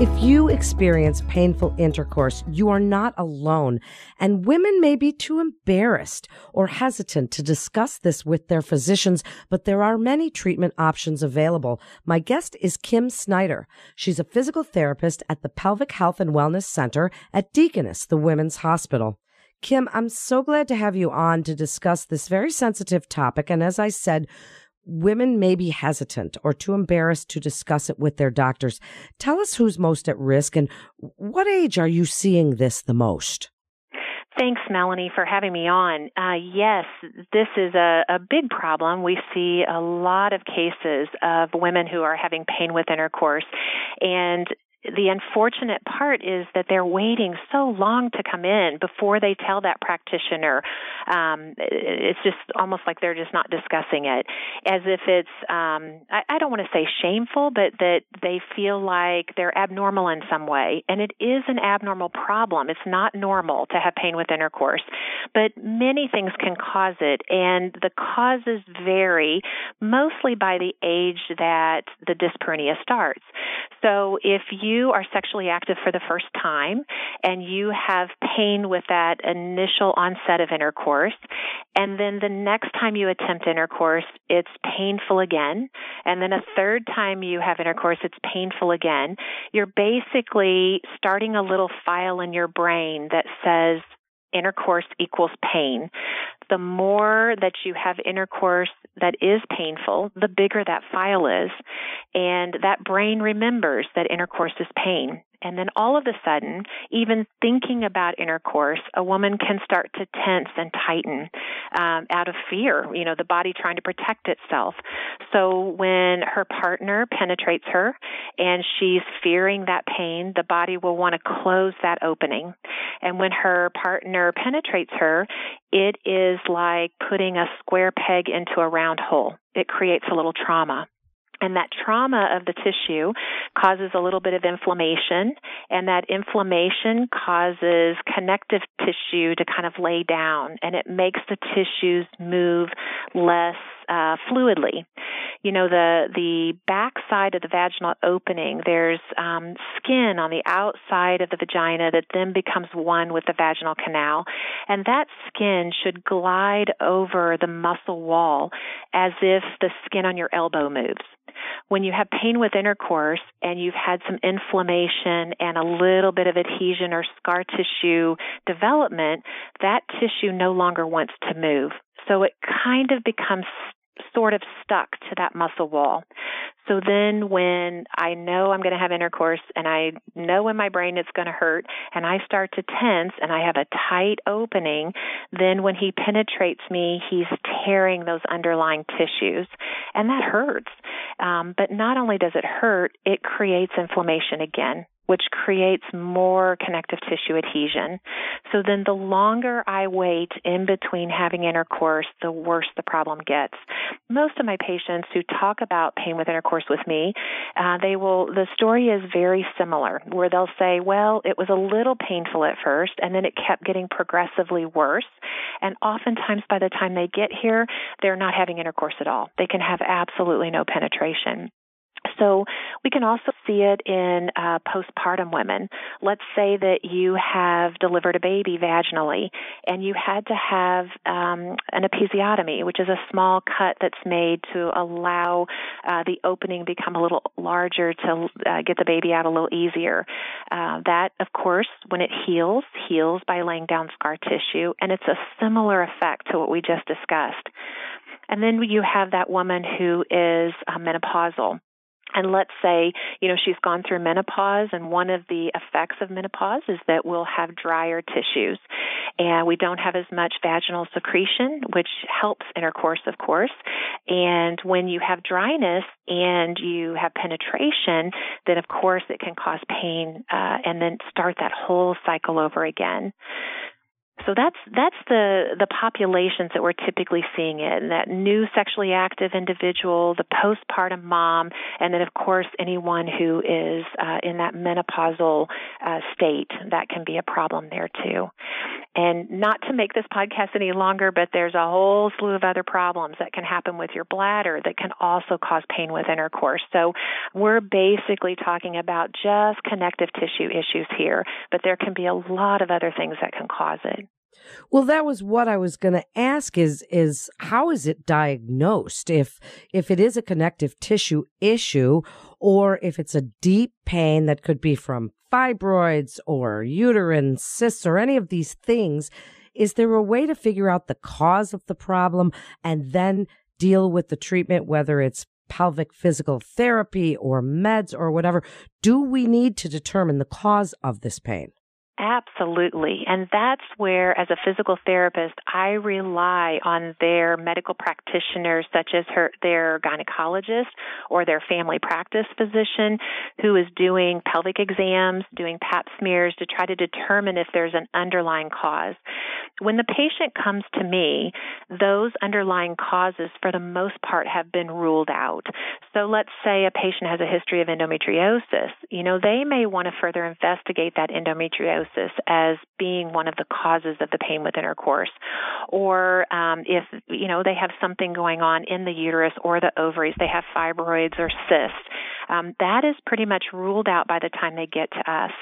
If you experience painful intercourse, you are not alone, and women may be too embarrassed or hesitant to discuss this with their physicians, but there are many treatment options available. My guest is Kim Snyder. She's a physical therapist at the Pelvic Health and Wellness Center at Deaconess, the Women's Hospital. Kim, I'm so glad to have you on to discuss this very sensitive topic. And as I said, women may be hesitant or too embarrassed to discuss it with their doctors. Tell us who's most at risk and what age are you seeing this the most? Thanks, Melanie, for having me on. Uh, yes, this is a, a big problem. We see a lot of cases of women who are having pain with intercourse, and the unfortunate part is that they're waiting so long to come in before they tell that practitioner. Um, it's just almost like they're just not discussing it, as if it's um, I, I don't want to say shameful, but that they feel like they're abnormal in some way, and it is an abnormal problem. It's not normal to have pain with intercourse, but many things can cause it, and the causes vary mostly by the age that the dyspareunia starts. So if you you are sexually active for the first time and you have pain with that initial onset of intercourse, and then the next time you attempt intercourse, it's painful again, and then a third time you have intercourse, it's painful again, you're basically starting a little file in your brain that says, intercourse equals pain. The more that you have intercourse that is painful, the bigger that file is. And that brain remembers that intercourse is pain. And then all of a sudden, even thinking about intercourse, a woman can start to tense and tighten um, out of fear, you know, the body trying to protect itself. So when her partner penetrates her and she's fearing that pain, the body will want to close that opening. And when her partner penetrates her, it is like putting a square peg into a round hole. It creates a little trauma. And that trauma of the tissue causes a little bit of inflammation, and that inflammation causes connective tissue to kind of lay down, and it makes the tissues move less uh, fluidly. You know, the the back side of the vaginal opening, there's um, skin on the outside of the vagina that then becomes one with the vaginal canal, and that skin should glide over the muscle wall as if the skin on your elbow moves when you have pain with intercourse and you've had some inflammation and a little bit of adhesion or scar tissue development, that tissue no longer wants to move. So it kind of becomes sort of stuck to that muscle wall. So then when I know I'm going to have intercourse and I know in my brain it's going to hurt and I start to tense and I have a tight opening, then when he penetrates me, he's tearing those underlying tissues and that hurts. Um, but not only does it hurt, it creates inflammation again which creates more connective tissue adhesion. So then the longer I wait in between having intercourse, the worse the problem gets. Most of my patients who talk about pain with intercourse with me, uh, they will, the story is very similar where they'll say, well, it was a little painful at first and then it kept getting progressively worse. And oftentimes by the time they get here, they're not having intercourse at all. They can have absolutely no penetration. So we can also see it in uh, postpartum women. Let's say that you have delivered a baby vaginally and you had to have um, an episiotomy, which is a small cut that's made to allow uh, the opening become a little larger to uh, get the baby out a little easier. Uh, that, of course, when it heals, heals by laying down scar tissue, and it's a similar effect to what we just discussed. And then you have that woman who is uh, menopausal and let's say, you know, she's gone through menopause, and one of the effects of menopause is that we'll have drier tissues. And we don't have as much vaginal secretion, which helps intercourse, of course. And when you have dryness and you have penetration, then of course it can cause pain uh, and then start that whole cycle over again. So that's that's the the populations that we're typically seeing in that new sexually active individual, the postpartum mom, and then of course anyone who is uh, in that menopausal uh, state. That can be a problem there too. And not to make this podcast any longer, but there's a whole slew of other problems that can happen with your bladder that can also cause pain with intercourse. So we're basically talking about just connective tissue issues here, but there can be a lot of other things that can cause it. Well, that was what I was going to ask is is how is it diagnosed? If if it is a connective tissue issue or if it's a deep pain that could be from fibroids or uterine cysts or any of these things is there a way to figure out the cause of the problem and then deal with the treatment whether it's pelvic physical therapy or meds or whatever? Do we need to determine the cause of this pain Absolutely. And that's where, as a physical therapist, I rely on their medical practitioners, such as her, their gynecologist or their family practice physician, who is doing pelvic exams, doing pap smears to try to determine if there's an underlying cause. When the patient comes to me, those underlying causes, for the most part, have been ruled out. So let's say a patient has a history of endometriosis. You know, they may want to further investigate that endometriosis as being one of the causes of the pain with intercourse. Or um, if, you know, they have something going on in the uterus or the ovaries, they have fibroids or cysts, um, that is pretty much ruled out by the time they get to us.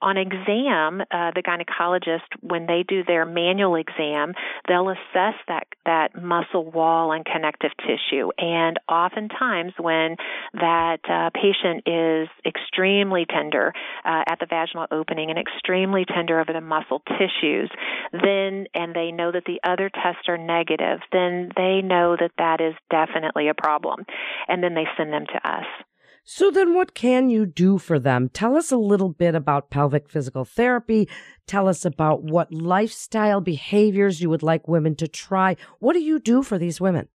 On exam, uh, the gynecologist, when they do their manual exam, they'll assess that, that muscle wall and connective tissue. And oftentimes, when that uh, patient is extremely tender uh, at the vaginal opening and extremely tender over the muscle tissues, then, and they know that the other tests are negative, then they know that that is definitely a problem. And then they send them to us. So then what can you do for them? Tell us a little bit about pelvic physical therapy. Tell us about what lifestyle behaviors you would like women to try. What do you do for these women?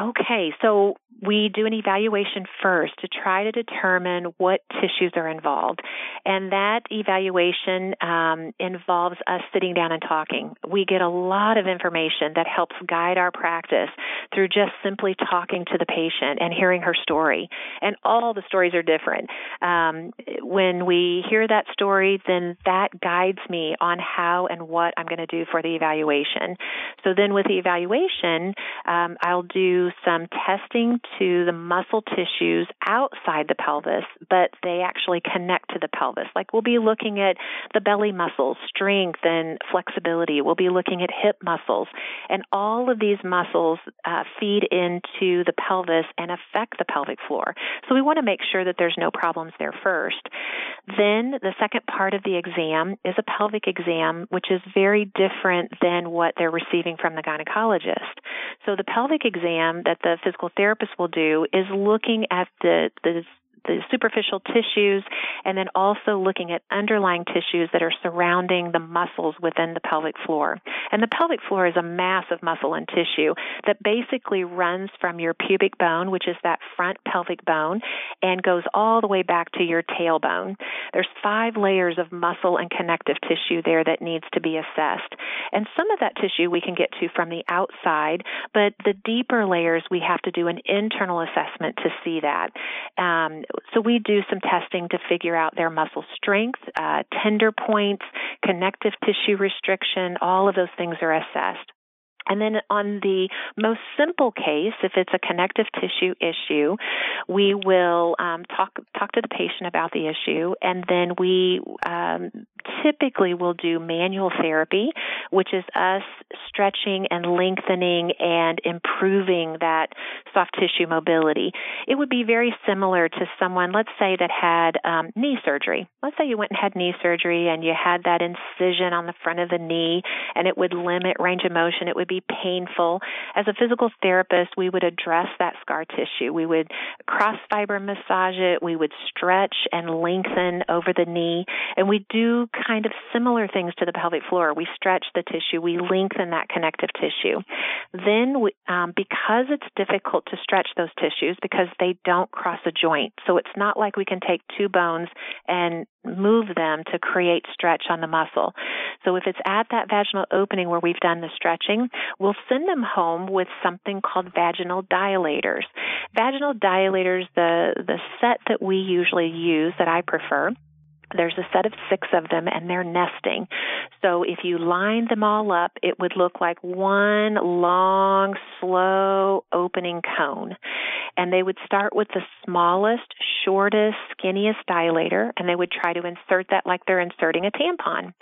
Okay, so we do an evaluation first to try to determine what tissues are involved. And that evaluation um, involves us sitting down and talking. We get a lot of information that helps guide our practice through just simply talking to the patient and hearing her story. And all the stories are different. Um, when we hear that story, then that guides me on how and what I'm going to do for the evaluation. So then with the evaluation, um, I'll do some testing to the muscle tissues outside the pelvis, but they actually connect to the pelvis. Like we'll be looking at the belly muscles, strength and flexibility. We'll be looking at hip muscles. And all of these muscles uh, feed into the pelvis and affect the pelvic floor. So we want to make sure that there's no problems there first. Then the second part of the exam is a pelvic exam, which is very different than what they're receiving from the gynecologist. So the pelvic exam that the physical therapist will do is looking at the, the the superficial tissues, and then also looking at underlying tissues that are surrounding the muscles within the pelvic floor. And the pelvic floor is a mass of muscle and tissue that basically runs from your pubic bone, which is that front pelvic bone, and goes all the way back to your tailbone. There's five layers of muscle and connective tissue there that needs to be assessed. And some of that tissue we can get to from the outside, but the deeper layers we have to do an internal assessment to see that. Um, so we do some testing to figure out their muscle strength, uh, tender points, connective tissue restriction. All of those things are assessed. And then on the most simple case, if it's a connective tissue issue, we will um, talk talk to the patient about the issue, and then we um, typically will do manual therapy, which is us stretching and lengthening and improving that soft tissue mobility. It would be very similar to someone, let's say, that had um, knee surgery. Let's say you went and had knee surgery and you had that incision on the front of the knee, and it would limit range of motion. It would be painful. As a physical therapist, we would address that scar tissue. We would cross fiber massage it. We would stretch and lengthen over the knee. And we do kind of similar things to the pelvic floor. We stretch the tissue, we lengthen that connective tissue. Then, we, um, because it's difficult to stretch those tissues because they don't cross a joint, so it's not like we can take two bones and move them to create stretch on the muscle. So if it's at that vaginal opening where we've done the stretching, we'll send them home with something called vaginal dilators. Vaginal dilators, the, the set that we usually use that I prefer, there's a set of six of them and they're nesting. So if you line them all up, it would look like one long, slow opening cone. And they would start with the smallest, shortest, skinniest dilator and they would try to insert that like they're inserting a tampon.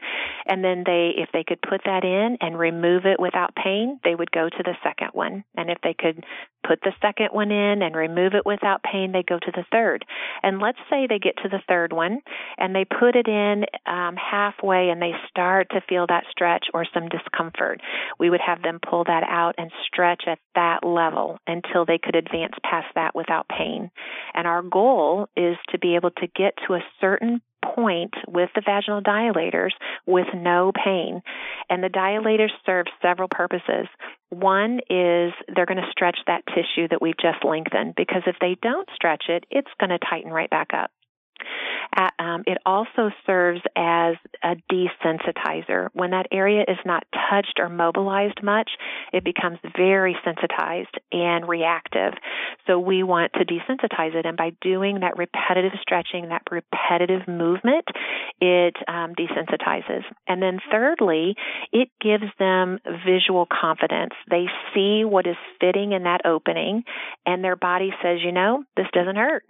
And then they, if they could put that in and remove it without pain, they would go to the second one. And if they could put the second one in and remove it without pain, they go to the third. And let's say they get to the third one and they put it in um, halfway and they start to feel that stretch or some discomfort. We would have them pull that out and stretch at that level until they could advance past that without pain. And our goal is to be able to get to a certain point with the vaginal dilators with no pain. And the dilators serve several purposes. One is they're going to stretch that tissue that we've just lengthened because if they don't stretch it, it's going to tighten right back up. Um, it also serves as a desensitizer. When that area is not touched or mobilized much, it becomes very sensitized and reactive. So we want to desensitize it, and by doing that repetitive stretching, that repetitive movement, it um, desensitizes. And then thirdly, it gives them visual confidence. They see what is fitting in that opening, and their body says, you know, this doesn't hurt.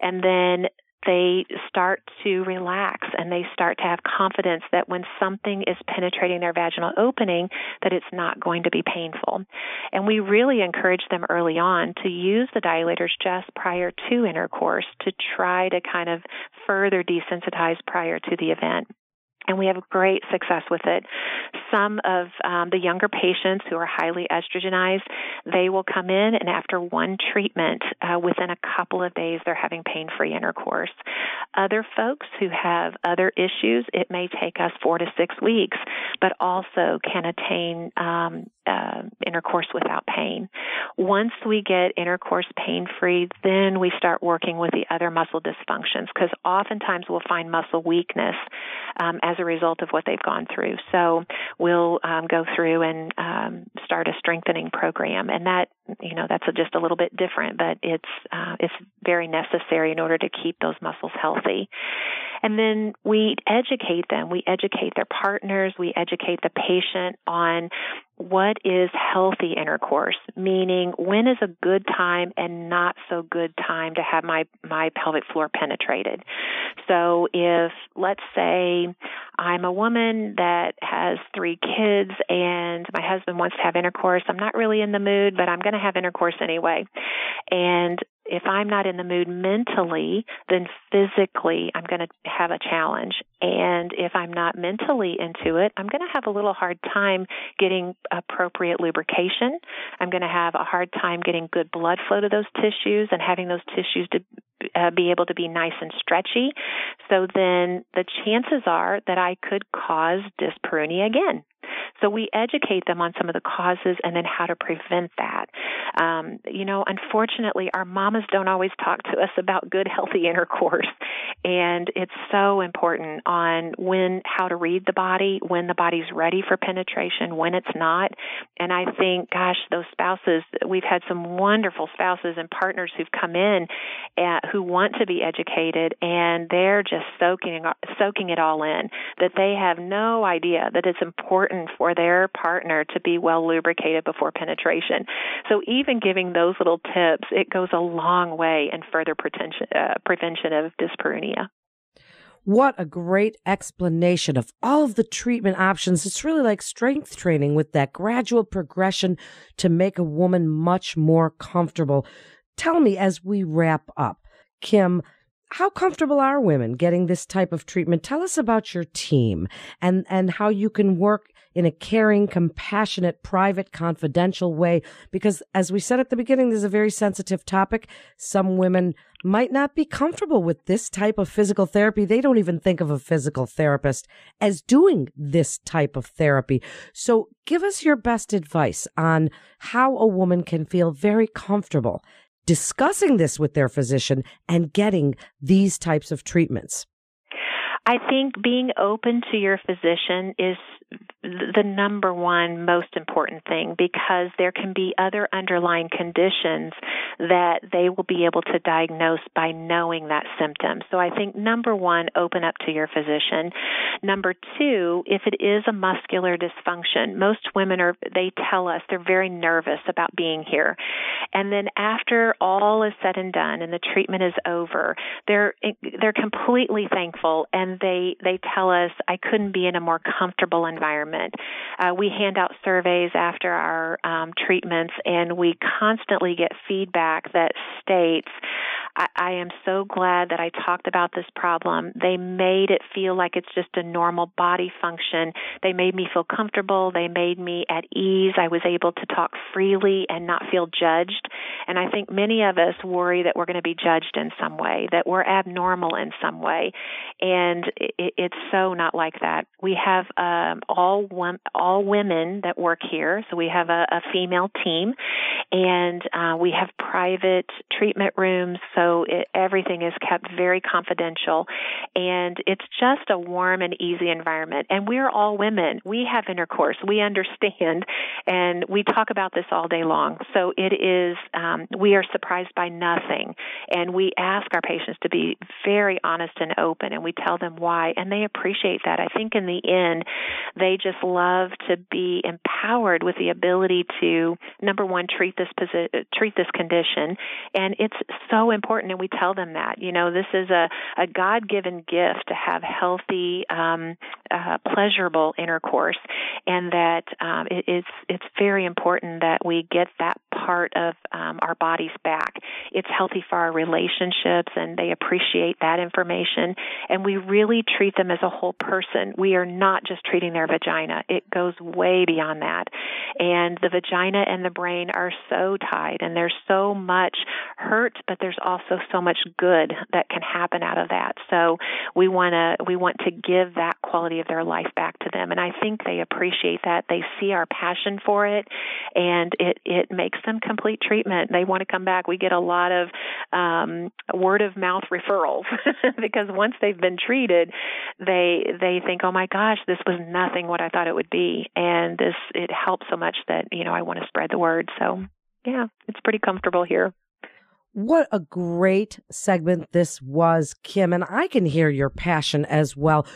And then they start to relax and they start to have confidence that when something is penetrating their vaginal opening that it's not going to be painful. And we really encourage them early on to use the dilators just prior to intercourse to try to kind of further desensitize prior to the event and we have great success with it. Some of um, the younger patients who are highly estrogenized, they will come in, and after one treatment, uh, within a couple of days, they're having pain free intercourse. Other folks who have other issues, it may take us four to six weeks, but also can attain um, uh, intercourse without pain. Once we get intercourse pain free, then we start working with the other muscle dysfunctions because oftentimes we'll find muscle weakness um, as a result of what they've gone through. So we'll um, go through and um, start a strengthening program, and that you know that's a, just a little bit different, but it's uh, it's very necessary in order to keep those muscles healthy. And then we educate them. We educate their partners. We educate the patient on what is healthy intercourse, meaning when is a good time and not so good time to have my, my pelvic floor penetrated. So if, let's say, I'm a woman that has three kids and my husband wants to have intercourse, I'm not really in the mood, but I'm going to have intercourse anyway. And if I'm not in the mood mentally, then physically I'm going to have a challenge. And if I'm not mentally into it, I'm going to have a little hard time getting appropriate lubrication. I'm going to have a hard time getting good blood flow to those tissues and having those tissues to uh, be able to be nice and stretchy. So then the chances are that I could cause dyspareunia again. So we educate them on some of the causes and then how to prevent that. Um, you know, unfortunately, our mamas don't always talk to us about good, healthy intercourse, and it's so important on when how to read the body, when the body's ready for penetration, when it's not. And I think, gosh, those spouses, we've had some wonderful spouses and partners who've come in at, uh, who want to be educated, and they're just soaking soaking it all in. That they have no idea that it's important for their partner to be well lubricated before penetration. So even giving those little tips, it goes a long way in further uh, prevention of dyspareunia. What a great explanation of all of the treatment options. It's really like strength training with that gradual progression to make a woman much more comfortable. Tell me as we wrap up, Kim, how comfortable are women getting this type of treatment? Tell us about your team and, and how you can work in a caring, compassionate, private, confidential way. Because as we said at the beginning, this is a very sensitive topic. Some women might not be comfortable with this type of physical therapy. They don't even think of a physical therapist as doing this type of therapy. So give us your best advice on how a woman can feel very comfortable discussing this with their physician and getting these types of treatments. I think being open to your physician is the number one most important thing because there can be other underlying conditions that they will be able to diagnose by knowing that symptom. So I think number one, open up to your physician. Number two, if it is a muscular dysfunction, most women are, they tell us they're very nervous about being here. And then after all is said and done and the treatment is over, they're, they're completely thankful and they, they tell us, I couldn't be in a more comfortable environment. Uh, we hand out surveys after our um, treatments, and we constantly get feedback that states, I, I am so glad that I talked about this problem. They made it feel like it's just a normal body function. They made me feel comfortable. They made me at ease. I was able to talk freely and not feel judged. And I think many of us worry that we're going to be judged in some way, that we're abnormal in some way. And it, it's so not like that. We have um, all all women that work here, so we have a, a female team, and uh, we have private treatment rooms. So it, everything is kept very confidential, and it's just a warm and easy environment. And we're all women. We have intercourse. We understand, and we talk about this all day long. So it is. Um, we are surprised by nothing, and we ask our patients to be very honest and open, and we tell them why, and they appreciate that. I think in the end, they just love to be empowered with the ability to number one treat this treat this condition, and it's so important. And we tell them that you know this is a a God given gift to have healthy, um, uh, pleasurable intercourse, and that um, it, it's it's very important that we get that part of um, our bodies back. It's healthy for our relationships, and they appreciate that information. And we really treat them as a whole person. We are not just treating their vagina. It goes way beyond that. And the vagina and the brain are so tied, and there's so much hurt, but there's also so much good that can happen out of that. So we want to we want to give that quality of their life back to them, and I think they appreciate that. They see our passion for it, and it it makes them complete treatment. They want to come back. We get a lot of um, word of mouth referrals because once they've been treated, they they think, oh my gosh, this was nothing what I thought it would be, and this it helps so much that you know I want to spread the word. So yeah, it's pretty comfortable here. What a great segment this was, Kim. And I can hear your passion as well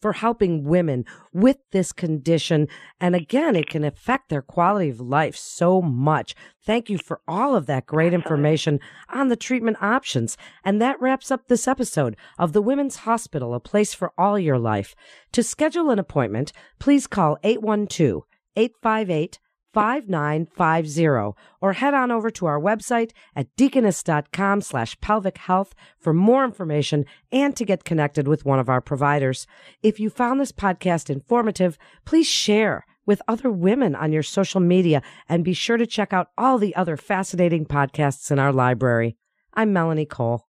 for helping women with this condition. And again, it can affect their quality of life so much. Thank you for all of that great information on the treatment options. And that wraps up this episode of the Women's Hospital, a place for all your life. To schedule an appointment, please call 812 858 5950 or head on over to our website at deaconess.com slash pelvic health for more information and to get connected with one of our providers. If you found this podcast informative, please share with other women on your social media and be sure to check out all the other fascinating podcasts in our library. I'm Melanie Cole.